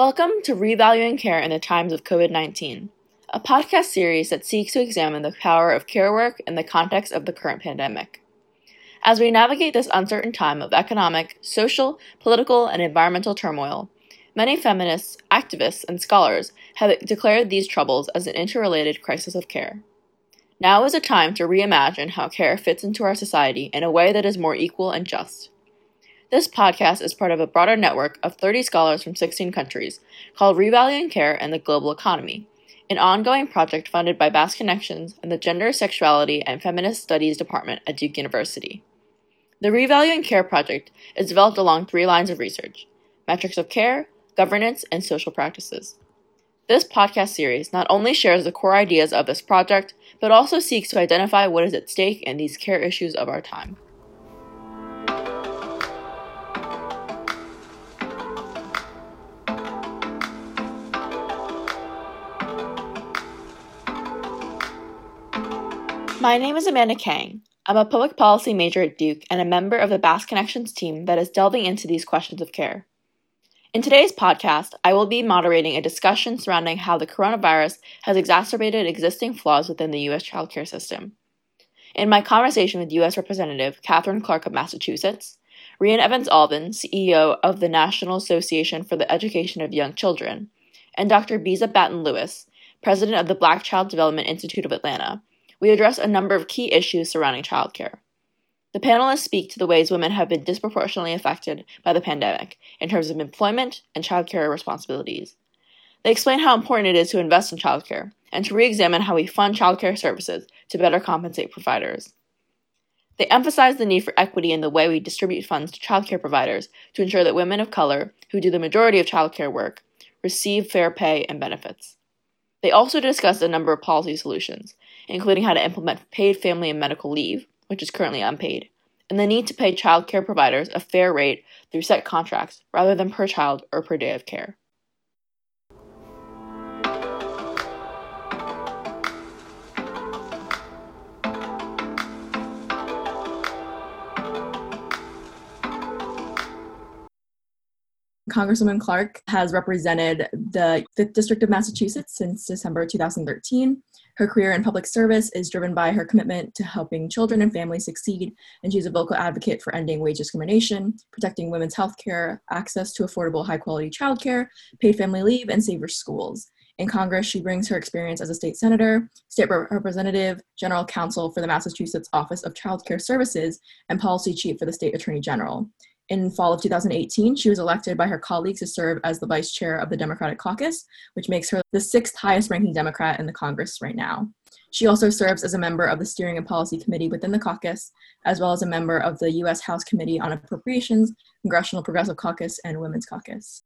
Welcome to Revaluing Care in the Times of COVID 19, a podcast series that seeks to examine the power of care work in the context of the current pandemic. As we navigate this uncertain time of economic, social, political, and environmental turmoil, many feminists, activists, and scholars have declared these troubles as an interrelated crisis of care. Now is a time to reimagine how care fits into our society in a way that is more equal and just. This podcast is part of a broader network of 30 scholars from 16 countries called Revaluing Care and the Global Economy, an ongoing project funded by Bass Connections and the Gender, Sexuality, and Feminist Studies Department at Duke University. The Revaluing Care project is developed along three lines of research metrics of care, governance, and social practices. This podcast series not only shares the core ideas of this project, but also seeks to identify what is at stake in these care issues of our time. My name is Amanda Kang. I'm a public policy major at Duke and a member of the Bass Connections team that is delving into these questions of care. In today's podcast, I will be moderating a discussion surrounding how the coronavirus has exacerbated existing flaws within the U.S. childcare system. In my conversation with U.S. Representative Katherine Clark of Massachusetts, Rhian Evans Allvin, CEO of the National Association for the Education of Young Children, and Dr. Bisa Batten Lewis, president of the Black Child Development Institute of Atlanta, we address a number of key issues surrounding childcare. The panelists speak to the ways women have been disproportionately affected by the pandemic in terms of employment and childcare responsibilities. They explain how important it is to invest in childcare and to re examine how we fund childcare services to better compensate providers. They emphasize the need for equity in the way we distribute funds to childcare providers to ensure that women of color, who do the majority of childcare work, receive fair pay and benefits. They also discuss a number of policy solutions, including how to implement paid family and medical leave, which is currently unpaid, and the need to pay child care providers a fair rate through set contracts rather than per child or per day of care. Congresswoman Clark has represented the 5th District of Massachusetts since December 2013. Her career in public service is driven by her commitment to helping children and families succeed, and she's a vocal advocate for ending wage discrimination, protecting women's health care, access to affordable, high quality childcare, paid family leave, and safer schools. In Congress, she brings her experience as a state senator, state representative, general counsel for the Massachusetts Office of Child Care Services, and policy chief for the state attorney general. In fall of 2018, she was elected by her colleagues to serve as the vice chair of the Democratic caucus, which makes her the sixth highest ranking Democrat in the Congress right now. She also serves as a member of the Steering and Policy Committee within the caucus, as well as a member of the U.S. House Committee on Appropriations, Congressional Progressive Caucus, and Women's Caucus.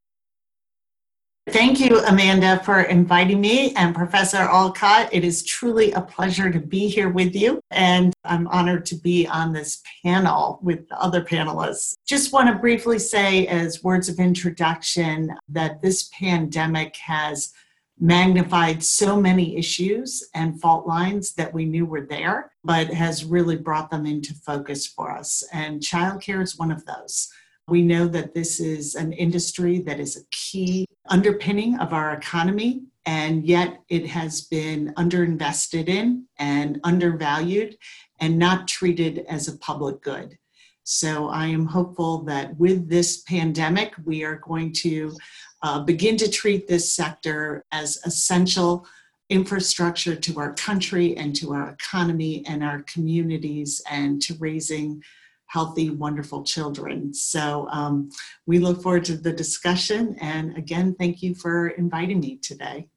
Thank you, Amanda, for inviting me and Professor Alcott. It is truly a pleasure to be here with you, and I'm honored to be on this panel with the other panelists. Just want to briefly say, as words of introduction, that this pandemic has magnified so many issues and fault lines that we knew were there, but has really brought them into focus for us. And childcare is one of those. We know that this is an industry that is a key underpinning of our economy, and yet it has been underinvested in and undervalued and not treated as a public good. So I am hopeful that with this pandemic, we are going to uh, begin to treat this sector as essential infrastructure to our country and to our economy and our communities and to raising healthy, wonderful children. So um, we look forward to the discussion. And again, thank you for inviting me today.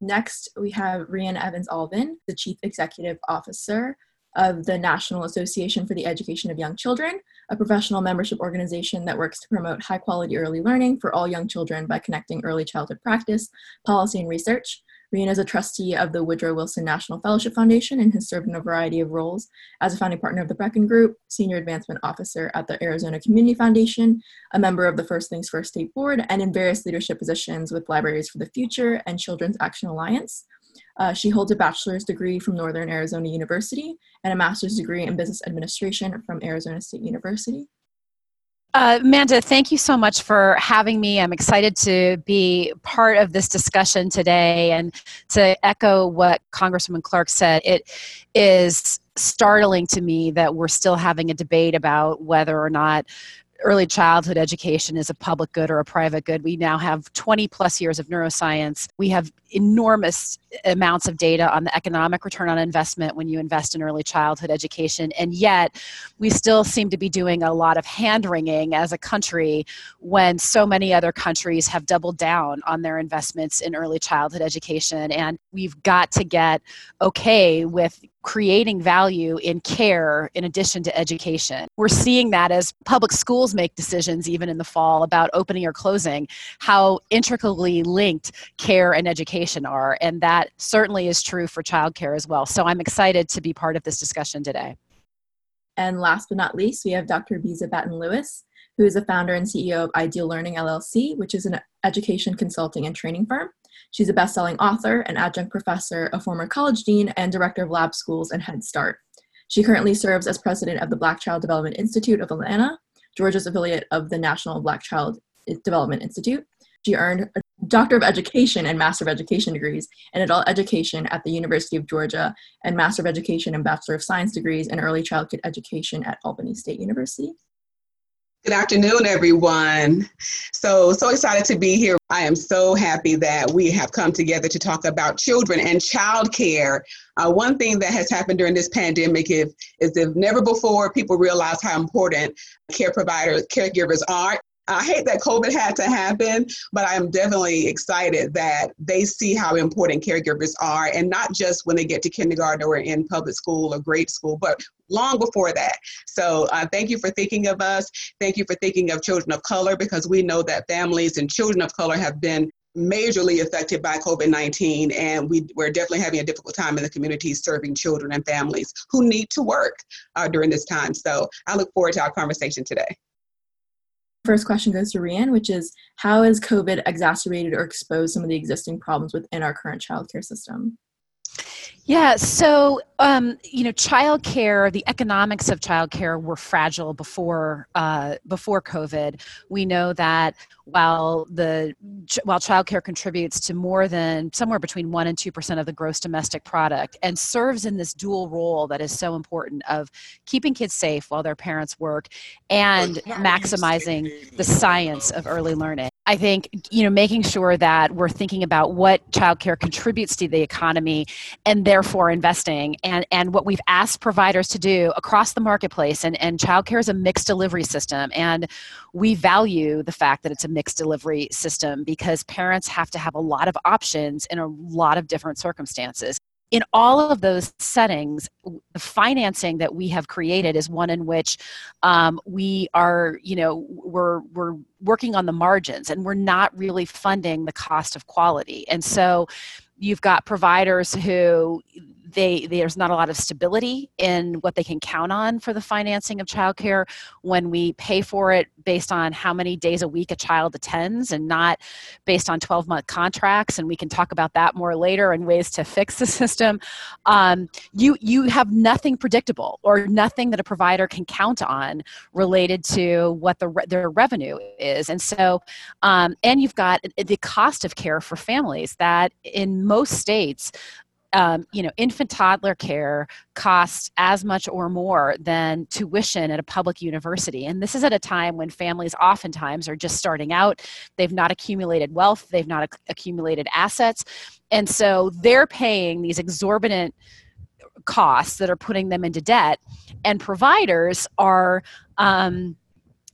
Next, we have Rhian Evans Allvin, the Chief Executive Officer of the National Association for the Education of Young Children, a professional membership organization that works to promote high quality early learning for all young children by connecting early childhood practice, policy, and research. Rhian is a trustee of the Woodrow Wilson National Fellowship Foundation and has served in a variety of roles as a founding partner of the Brecken Group, senior advancement officer at the Arizona Community Foundation, a member of the First Things First State Board, and in various leadership positions with Libraries for the Future and Children's Action Alliance. Uh, she holds a bachelor's degree from Northern Arizona University and a master's degree in business administration from Arizona State University. Uh, Amanda, thank you so much for having me. I'm excited to be part of this discussion today and to echo what Congresswoman Clark said. It is startling to me that we're still having a debate about whether or not early childhood education is a public good or a private good. We now have 20 plus years of neuroscience. We have enormous amounts of data on the economic return on investment when you invest in early childhood education. And yet, we still seem to be doing a lot of hand wringing as a country when so many other countries have doubled down on their investments in early childhood education. And we've got to get okay with creating value in care in addition to education. We're seeing that as public schools make decisions, even in the fall, about opening or closing, how intricately linked care and education are. And that certainly is true for childcare as well. So I'm excited to be part of this discussion today. And last but not least, we have Dr. Bisa Batten Lewis, who is the founder and CEO of Ideal Learning LLC, which is an education consulting and training firm. She's a best-selling author, an adjunct professor, a former college dean, and director of lab schools and Head Start. She currently serves as president of the Black Child Development Institute of Atlanta, Georgia's affiliate of the National Black Child Development Institute. She earned a Doctor of Education and Master of Education degrees in Adult Education at the University of Georgia and Master of Education and Bachelor of Science degrees in Early Childhood Education at Albany State University. Good afternoon, everyone. So, so excited to be here. I am so happy that we have come together to talk about children and childcare. Uh, one thing that has happened during this pandemic is, is if never before people realize how important care providers, caregivers are I hate that COVID had to happen, but I'm definitely excited that they see how important caregivers are, and not just when they get to kindergarten or in public school or grade school, but long before that. So uh, thank you for thinking of us. Thank you for thinking of children of color because we know that families and children of color have been majorly affected by COVID 19, and we, we're definitely having a difficult time in the community serving children and families who need to work uh, during this time. So I look forward to our conversation today. First question goes to Rhian, which is How has COVID exacerbated or exposed some of the existing problems within our current childcare system? Yeah, so um, you know, childcare, the economics of childcare were fragile before uh, before COVID. We know that while the while childcare contributes to more than somewhere between one and two percent of the gross domestic product, and serves in this dual role that is so important of keeping kids safe while their parents work and maximizing the science of early learning. I think you know making sure that we're thinking about what childcare contributes to the economy and therefore investing and and what we've asked providers to do across the marketplace. And and childcare is a mixed delivery system and we value the fact that it's a mixed delivery system because parents have to have a lot of options in a lot of different circumstances in all of those settings, the financing that we have created is one in which um, we are, you know, we're we're working on the margins and we're not really funding the cost of quality. And so, you've got providers who they there's not a lot of stability in what they can count on for the financing of childcare. When we pay for it based on how many days a week a child attends and not based on 12 month contracts and we can talk about that more later and ways to fix the system um, you you have nothing predictable or nothing that a provider can count on related to what the their revenue is. And so um, and you've got the cost of care for families that in most states um, you know, infant toddler care costs as much or more than tuition at a public university. And this is at a time when families oftentimes are just starting out. They've not accumulated wealth, they've not ac- accumulated assets. And so they're paying these exorbitant costs that are putting them into debt. And providers are, um,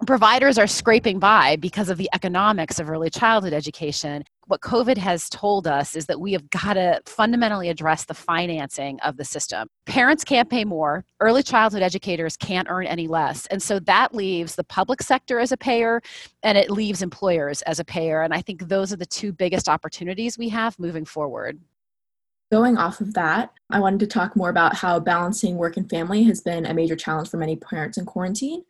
providers are scraping by because of the economics of early childhood education what COVID has told us is that we have got to fundamentally address the financing of the system. Parents can't pay more, early childhood educators can't earn any less. And so that leaves the public sector as a payer and it leaves employers as a payer. And I think those are the two biggest opportunities we have moving forward. Going off of that, I wanted to talk more about how balancing work and family has been a major challenge for many parents in quarantine.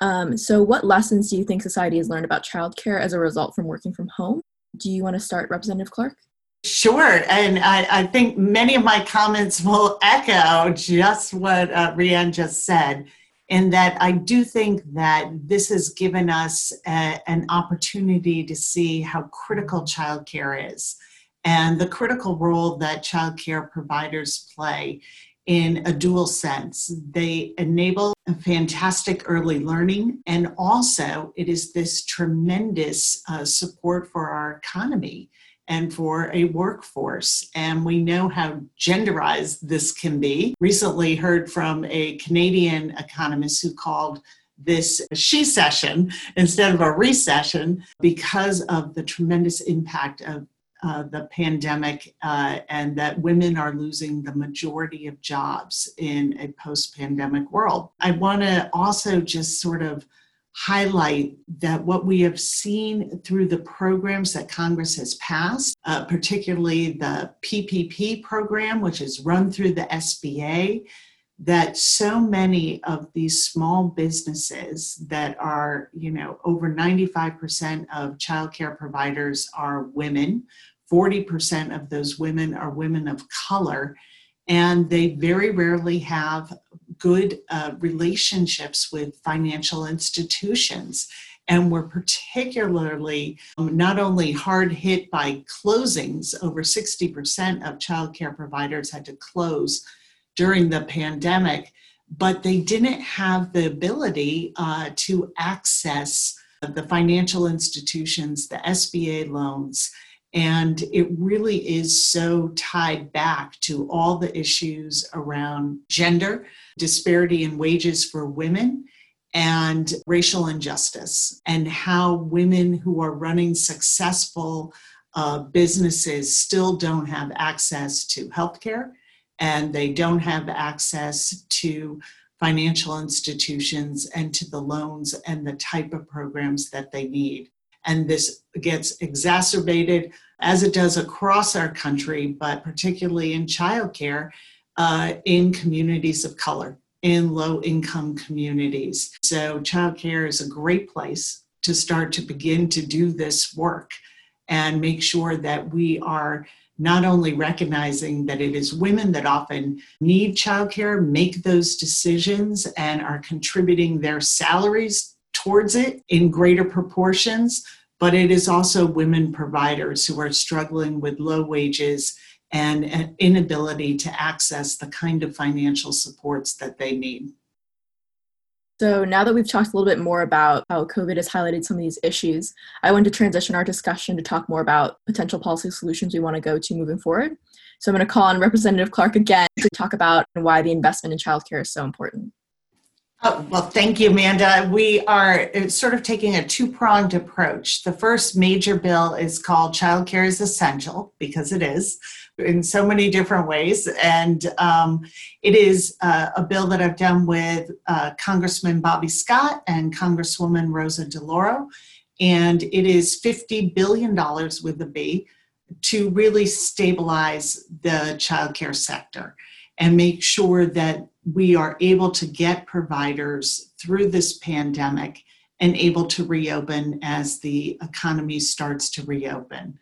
Um, so, what lessons do you think society has learned about childcare as a result from working from home? Do you want to start, Representative Clark? Sure. And I, I think many of my comments will echo just what uh, Rhian just said. in that I do think that this has given us a, an opportunity to see how critical childcare is and the critical role that childcare providers play in a dual sense. They enable fantastic early learning, and also it is this tremendous uh, support for our economy and for a workforce. And we know how genderized this can be. Recently heard from a Canadian economist who called this she-cession instead of a recession because of the tremendous impact of uh, the pandemic uh, and that women are losing the majority of jobs in a post pandemic world. I want to also just sort of highlight that what we have seen through the programs that Congress has passed, uh, particularly the PPP program, which is run through the SBA, that so many of these small businesses that are, you know, over 95% of childcare providers are women, 40% of those women are women of color, and they very rarely have good uh, relationships with financial institutions. And we're particularly um, not only hard hit by closings, over 60% of childcare providers had to close during the pandemic, but they didn't have the ability uh, to access the financial institutions, the SBA loans, and it really is so tied back to all the issues around gender, disparity in wages for women, and racial injustice, and how women who are running successful uh, businesses still don't have access to healthcare and they don't have access to financial institutions and to the loans and the type of programs that they need. And this gets exacerbated as it does across our country, but particularly in childcare uh, in communities of color, in low income communities. So, childcare is a great place to start to begin to do this work and make sure that we are not only recognizing that it is women that often need childcare, make those decisions, and are contributing their salaries towards it in greater proportions, but it is also women providers who are struggling with low wages and an inability to access the kind of financial supports that they need. So, now that we've talked a little bit more about how COVID has highlighted some of these issues, I want to transition our discussion to talk more about potential policy solutions we want to go to moving forward. So, I'm going to call on Representative Clark again to talk about why the investment in childcare is so important. Oh, well, thank you, Amanda. We are sort of taking a two pronged approach. The first major bill is called Child Care is Essential, because it is in so many different ways. And um, it is uh, a bill that I've done with uh, Congressman Bobby Scott and Congresswoman Rosa DeLauro. And it is $50 billion with the B to really stabilize the childcare sector and make sure that we are able to get providers through this pandemic and able to reopen as the economy starts to reopen.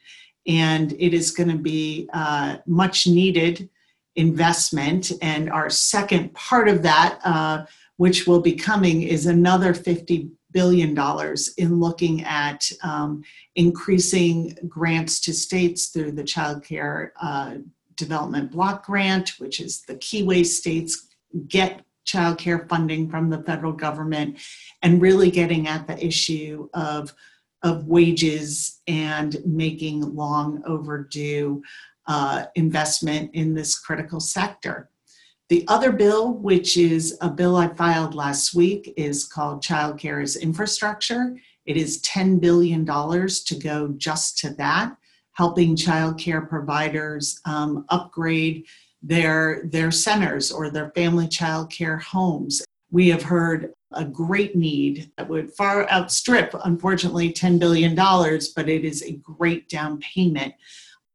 And it is going to be uh, much needed investment. And our second part of that, uh, which will be coming, is another 50 billion dollars in looking at um, increasing grants to states through the child care uh, development block grant which is the key ways states get childcare funding from the federal government and really getting at the issue of, of wages and making long overdue uh, investment in this critical sector. The other bill, which is a bill I filed last week, is called Child Care as Infrastructure. It is $10 billion to go just to that, helping child care providers um, upgrade their, their centers or their family child care homes. We have heard a great need that would far outstrip, unfortunately, $10 billion, but it is a great down payment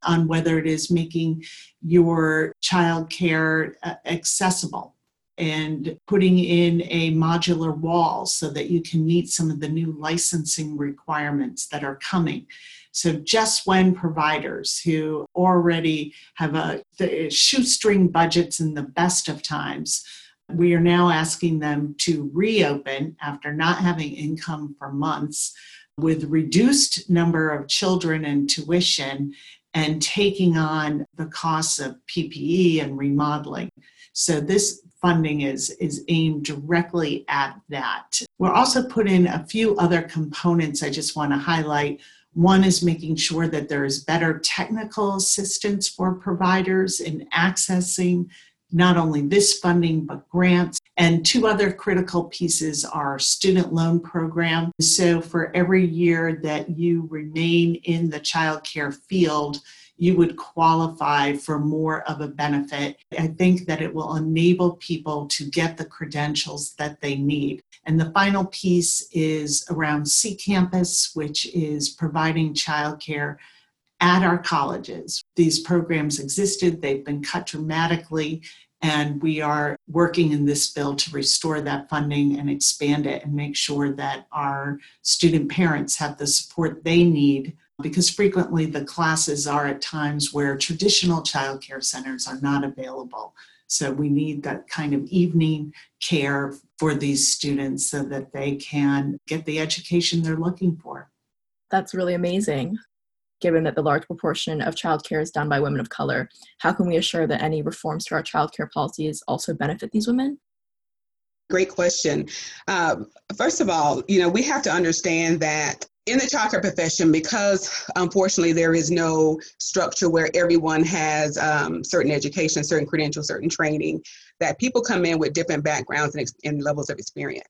on whether it is making your child care uh, accessible and putting in a modular wall so that you can meet some of the new licensing requirements that are coming. So just when providers who already have a shoestring budgets in the best of times We are now asking them to reopen after not having income for months with reduced number of children and tuition and taking on the costs of PPE and remodeling. So this funding is, is aimed directly at that. We're also put in a few other components I just want to highlight. One is making sure that there is better technical assistance for providers in accessing not only this funding but grants. And two other critical pieces are student loan program. So for every year that you remain in the childcare field, you would qualify for more of a benefit. I think that it will enable people to get the credentials that they need. And the final piece is around CCAMPIS, which is providing childcare at our colleges. These programs existed, they've been cut dramatically, and we are working in this bill to restore that funding and expand it and make sure that our student parents have the support they need because frequently the classes are at times where traditional childcare centers are not available. So we need that kind of evening care for these students so that they can get the education they're looking for. That's really amazing. Given that the large proportion of childcare is done by women of color, how can we assure that any reforms to our childcare policies also benefit these women? Great question. Um, first of all, you know, we have to understand that in the childcare profession, because unfortunately there is no structure where everyone has um, certain education, certain credentials, certain training, that people come in with different backgrounds and, and levels of experience.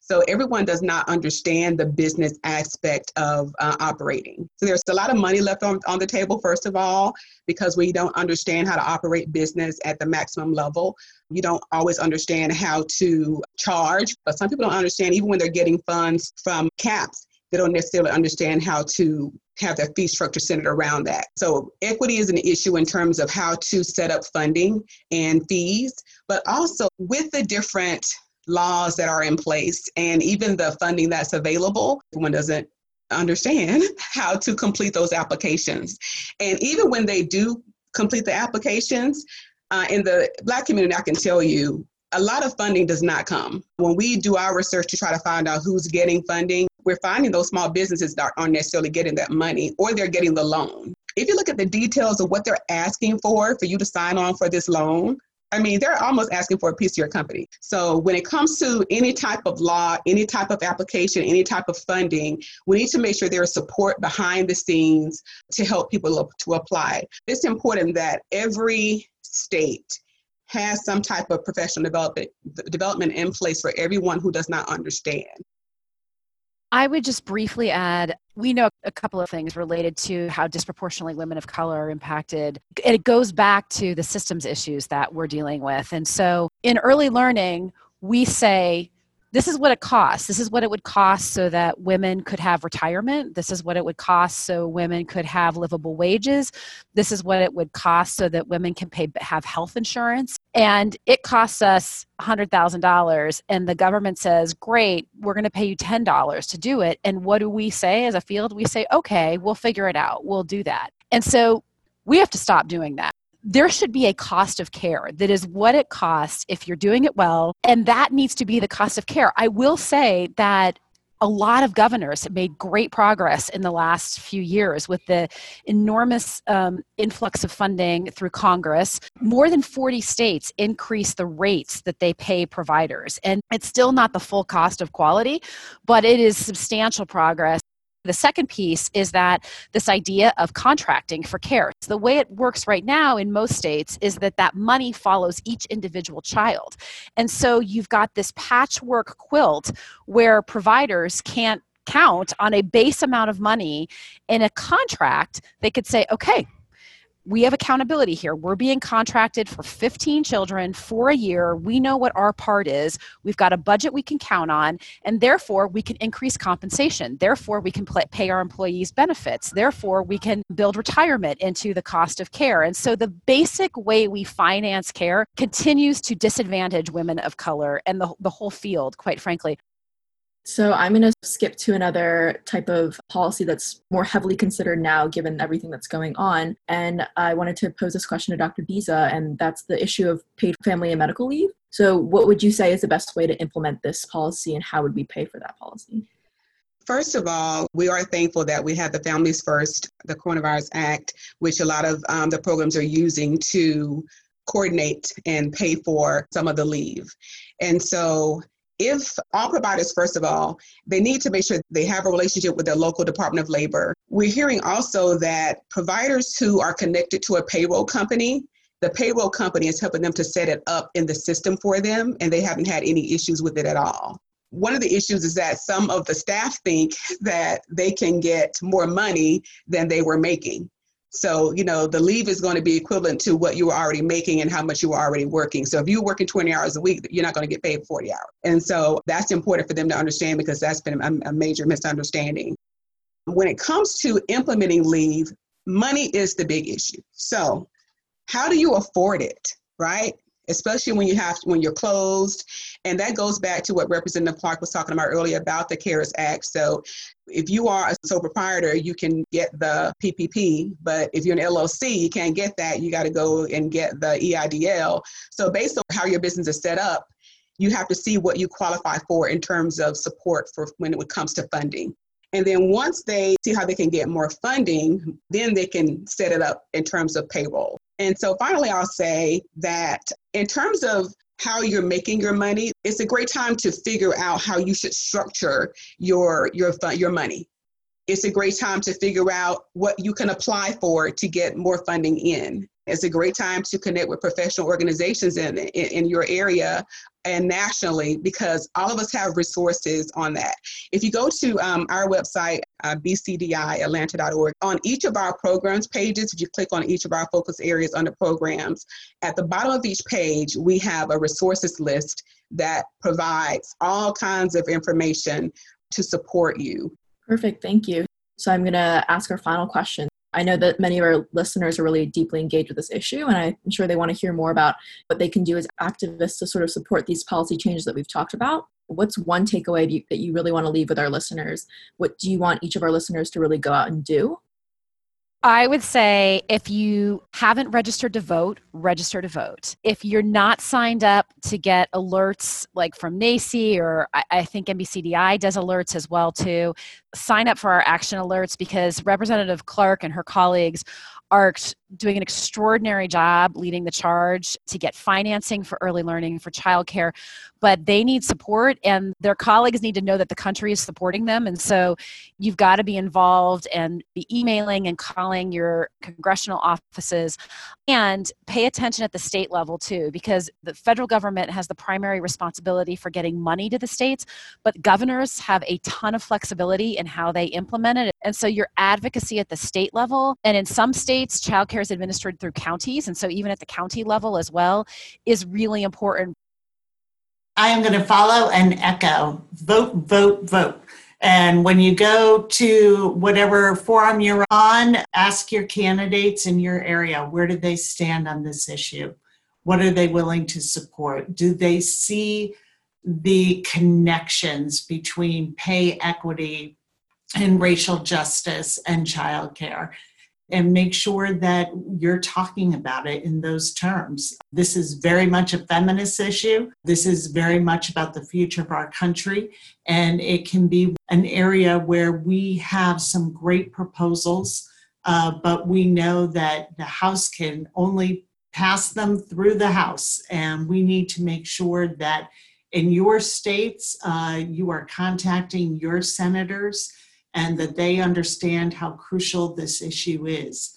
So everyone does not understand the business aspect of uh, operating. So there's a lot of money left on, on the table, first of all, because we don't understand how to operate business at the maximum level. You don't always understand how to charge, but some people don't understand even when they're getting funds from CAPS they don't necessarily understand how to have their fee structure centered around that. So equity is an issue in terms of how to set up funding and fees, but also with the different laws that are in place and even the funding that's available, one doesn't understand how to complete those applications. And even when they do complete the applications, uh, in the Black community, I can tell you a lot of funding does not come. When we do our research to try to find out who's getting funding, we're finding those small businesses that aren't necessarily getting that money or they're getting the loan. If you look at the details of what they're asking for for you to sign on for this loan, I mean, they're almost asking for a piece of your company. So when it comes to any type of law, any type of application, any type of funding, we need to make sure there is support behind the scenes to help people to apply. It's important that every state has some type of professional development development in place for everyone who does not understand. I would just briefly add we know a couple of things related to how disproportionately women of color are impacted. It goes back to the systems issues that we're dealing with. And so in early learning, we say this is what it costs. This is what it would cost so that women could have retirement. This is what it would cost so women could have livable wages. This is what it would cost so that women can pay have health insurance. And it costs us $100,000 and the government says, "Great, we're going to pay you $10 to do it." And what do we say as a field? We say, "Okay, we'll figure it out. We'll do that." And so we have to stop doing that there should be a cost of care that is what it costs if you're doing it well, and that needs to be the cost of care. I will say that a lot of governors have made great progress in the last few years with the enormous um, influx of funding through Congress. More than 40 states increased the rates that they pay providers. And it's still not the full cost of quality, but it is substantial progress. The second piece is that this idea of contracting for care. So the way it works right now in most states is that that money follows each individual child. And so you've got this patchwork quilt where providers can't count on a base amount of money in a contract. They could say, okay, we have accountability here. We're being contracted for 15 children for a year. We know what our part is. We've got a budget we can count on, and therefore we can increase compensation. Therefore, we can pay our employees benefits. Therefore, we can build retirement into the cost of care. And so the basic way we finance care continues to disadvantage women of color and the, the whole field, quite frankly. So I'm going to skip to another type of policy that's more heavily considered now given everything that's going on. And I wanted to pose this question to Dr. Bisa, and that's the issue of paid family and medical leave. So, what would you say is the best way to implement this policy, and how would we pay for that policy? First of all, we are thankful that we have the Families First, the Coronavirus Act, which a lot of um, the programs are using to coordinate and pay for some of the leave. And so if all providers, first of all, they need to make sure they have a relationship with their local Department of Labor. We're hearing also that providers who are connected to a payroll company, the payroll company is helping them to set it up in the system for them, and they haven't had any issues with it at all. One of the issues is that some of the staff think that they can get more money than they were making. So, you know, the leave is going to be equivalent to what you were already making and how much you were already working. So, if you're working 20 hours a week, you're not going to get paid 40 hours. And so that's important for them to understand because that's been a, a major misunderstanding. When it comes to implementing leave, money is the big issue. So, how do you afford it, right? Especially when you have when you're closed. And that goes back to what representative clark was talking about earlier about the cares act. So if you are a sole proprietor you can get the ppp but if you're an llc you can't get that. You got to go and get the eidl so based on how your business is set up you have to see what you qualify for in terms of support for when it comes to funding. And then once they see how they can get more funding, then they can set it up in terms of payroll. And so finally, I'll say that in terms of how you're making your money, it's a great time to figure out how you should structure your your your money. It's a great time to figure out what you can apply for to get more funding in. It's a great time to connect with professional organizations in, in, in, your area and nationally because all of us have resources on that. If you go to um, our website, uh, bcdiatlanta.org, on each of our programs pages, if you click on each of our focus areas under programs, at the bottom of each page, we have a resources list that provides all kinds of information to support you. Perfect, thank you. So I'm going to ask our final question. I know that many of our listeners are really deeply engaged with this issue, and I'm sure they want to hear more about what they can do as activists to sort of support these policy changes that we've talked about. What's one takeaway that you really want to leave with our listeners? What do you want each of our listeners to really go out and do? I would say if you haven't registered to vote, register to vote. If you're not signed up to get alerts like from NAEYC or I, I think NBCDI does alerts as well too, sign up for our action alerts because Representative Clark and her colleagues are doing an extraordinary job leading the charge to get financing for early learning for childcare but they need support and their colleagues need to know that the country is supporting them. And so you've got to be involved and be emailing and calling your congressional offices and pay attention at the state level too because the federal government has the primary responsibility for getting money to the states but governors have a ton of flexibility in how they implement it. And so your advocacy at the state level and in some states child care is administered through counties and so even at the county level as well is really important I am going to follow and echo vote, vote, vote. And when you go to whatever forum you're on, ask your candidates in your area where do they stand on this issue? What are they willing to support? Do they see the connections between pay equity and racial justice and childcare? And make sure that you're talking about it in those terms. This is very much a feminist issue. This is very much about the future of our country. And it can be an area where we have some great proposals, uh, but we know that the House can only pass them through the House. And we need to make sure that in your states, uh, you are contacting your senators and that they understand how crucial this issue is.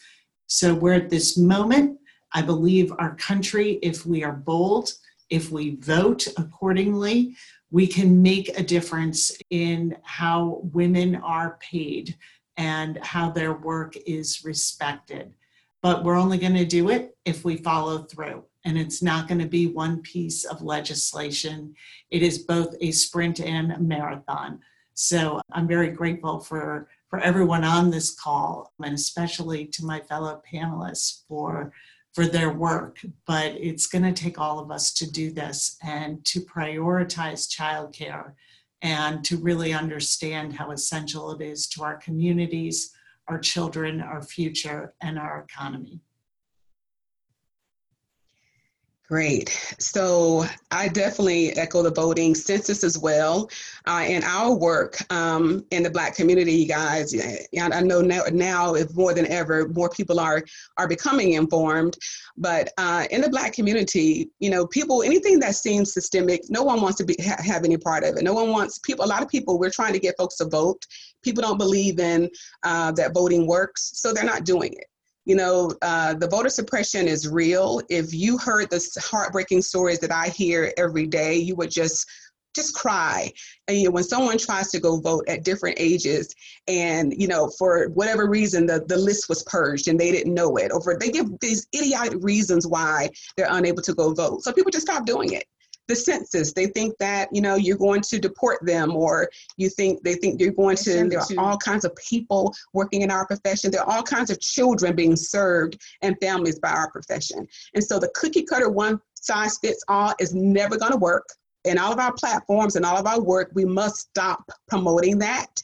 So we're at this moment. I believe our country, if we are bold, if we vote accordingly, we can make a difference in how women are paid and how their work is respected. But we're only going to do it if we follow through. And it's not going to be one piece of legislation. It is both a sprint and a marathon. So I'm very grateful for, for everyone on this call and especially to my fellow panelists for, for their work. But it's going to take all of us to do this and to prioritize childcare and to really understand how essential it is to our communities, our children, our future, and our economy. Great. So I definitely echo the voting census as well. Uh, in our work um, in the Black community, you guys, I know now, now if more than ever, more people are are becoming informed. But uh, in the Black community, you know, people, anything that seems systemic, no one wants to be ha- have any part of it. No one wants people. A lot of people, we're trying to get folks to vote. People don't believe in uh, that voting works, so they're not doing it you know, uh, the voter suppression is real. If you heard the heartbreaking stories that I hear every day, you would just just cry. And you know, when someone tries to go vote at different ages, and you know, for whatever reason, the, the list was purged and they didn't know it, or for, they give these idiotic reasons why they're unable to go vote. So people just stop doing it the census. They think that you know you're going to deport them, or you think they think you're going to. There are all kinds of people working in our profession. There are all kinds of children being served and families by our profession. And so the cookie cutter one size fits all is never going to work. In all of our platforms and all of our work, we must stop promoting that.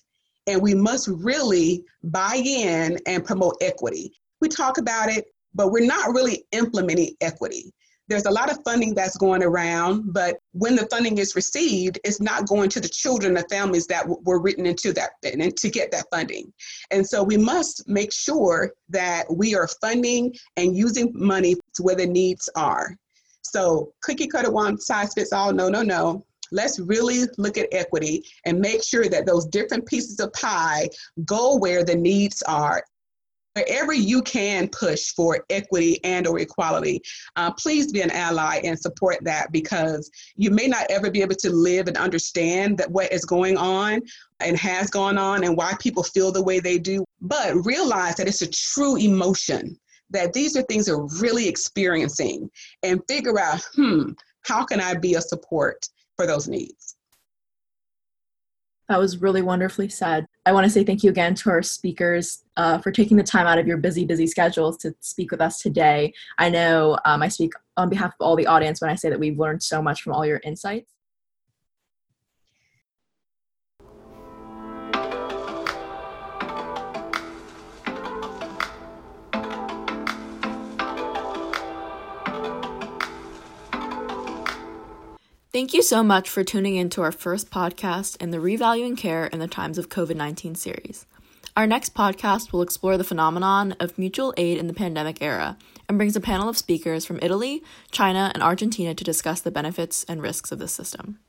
And we must really buy in and promote equity. We talk about it, but we're not really implementing equity there's a lot of funding that's going around, but when the funding is received, it's not going to the children, the families that w- were written into that and to get that funding. And so we must make sure that we are funding and using money to where the needs are. So cookie cutter one size fits all, no, no, no. Let's really look at equity and make sure that those different pieces of pie go where the needs are wherever you can push for equity and or equality uh, please be an ally and support that because you may not ever be able to live and understand that what is going on and has gone on and why people feel the way they do but realize that it's a true emotion that these are things they're really experiencing and figure out hmm how can i be a support for those needs that was really wonderfully said. I want to say thank you again to our speakers uh, for taking the time out of your busy, busy schedules to speak with us today. I know um, I speak on behalf of all the audience when I say that we've learned so much from all your insights. Thank you so much for tuning in to our first podcast in the Revaluing Care in the Times of COVID 19 series. Our next podcast will explore the phenomenon of mutual aid in the pandemic era and brings a panel of speakers from Italy, China, and Argentina to discuss the benefits and risks of this system.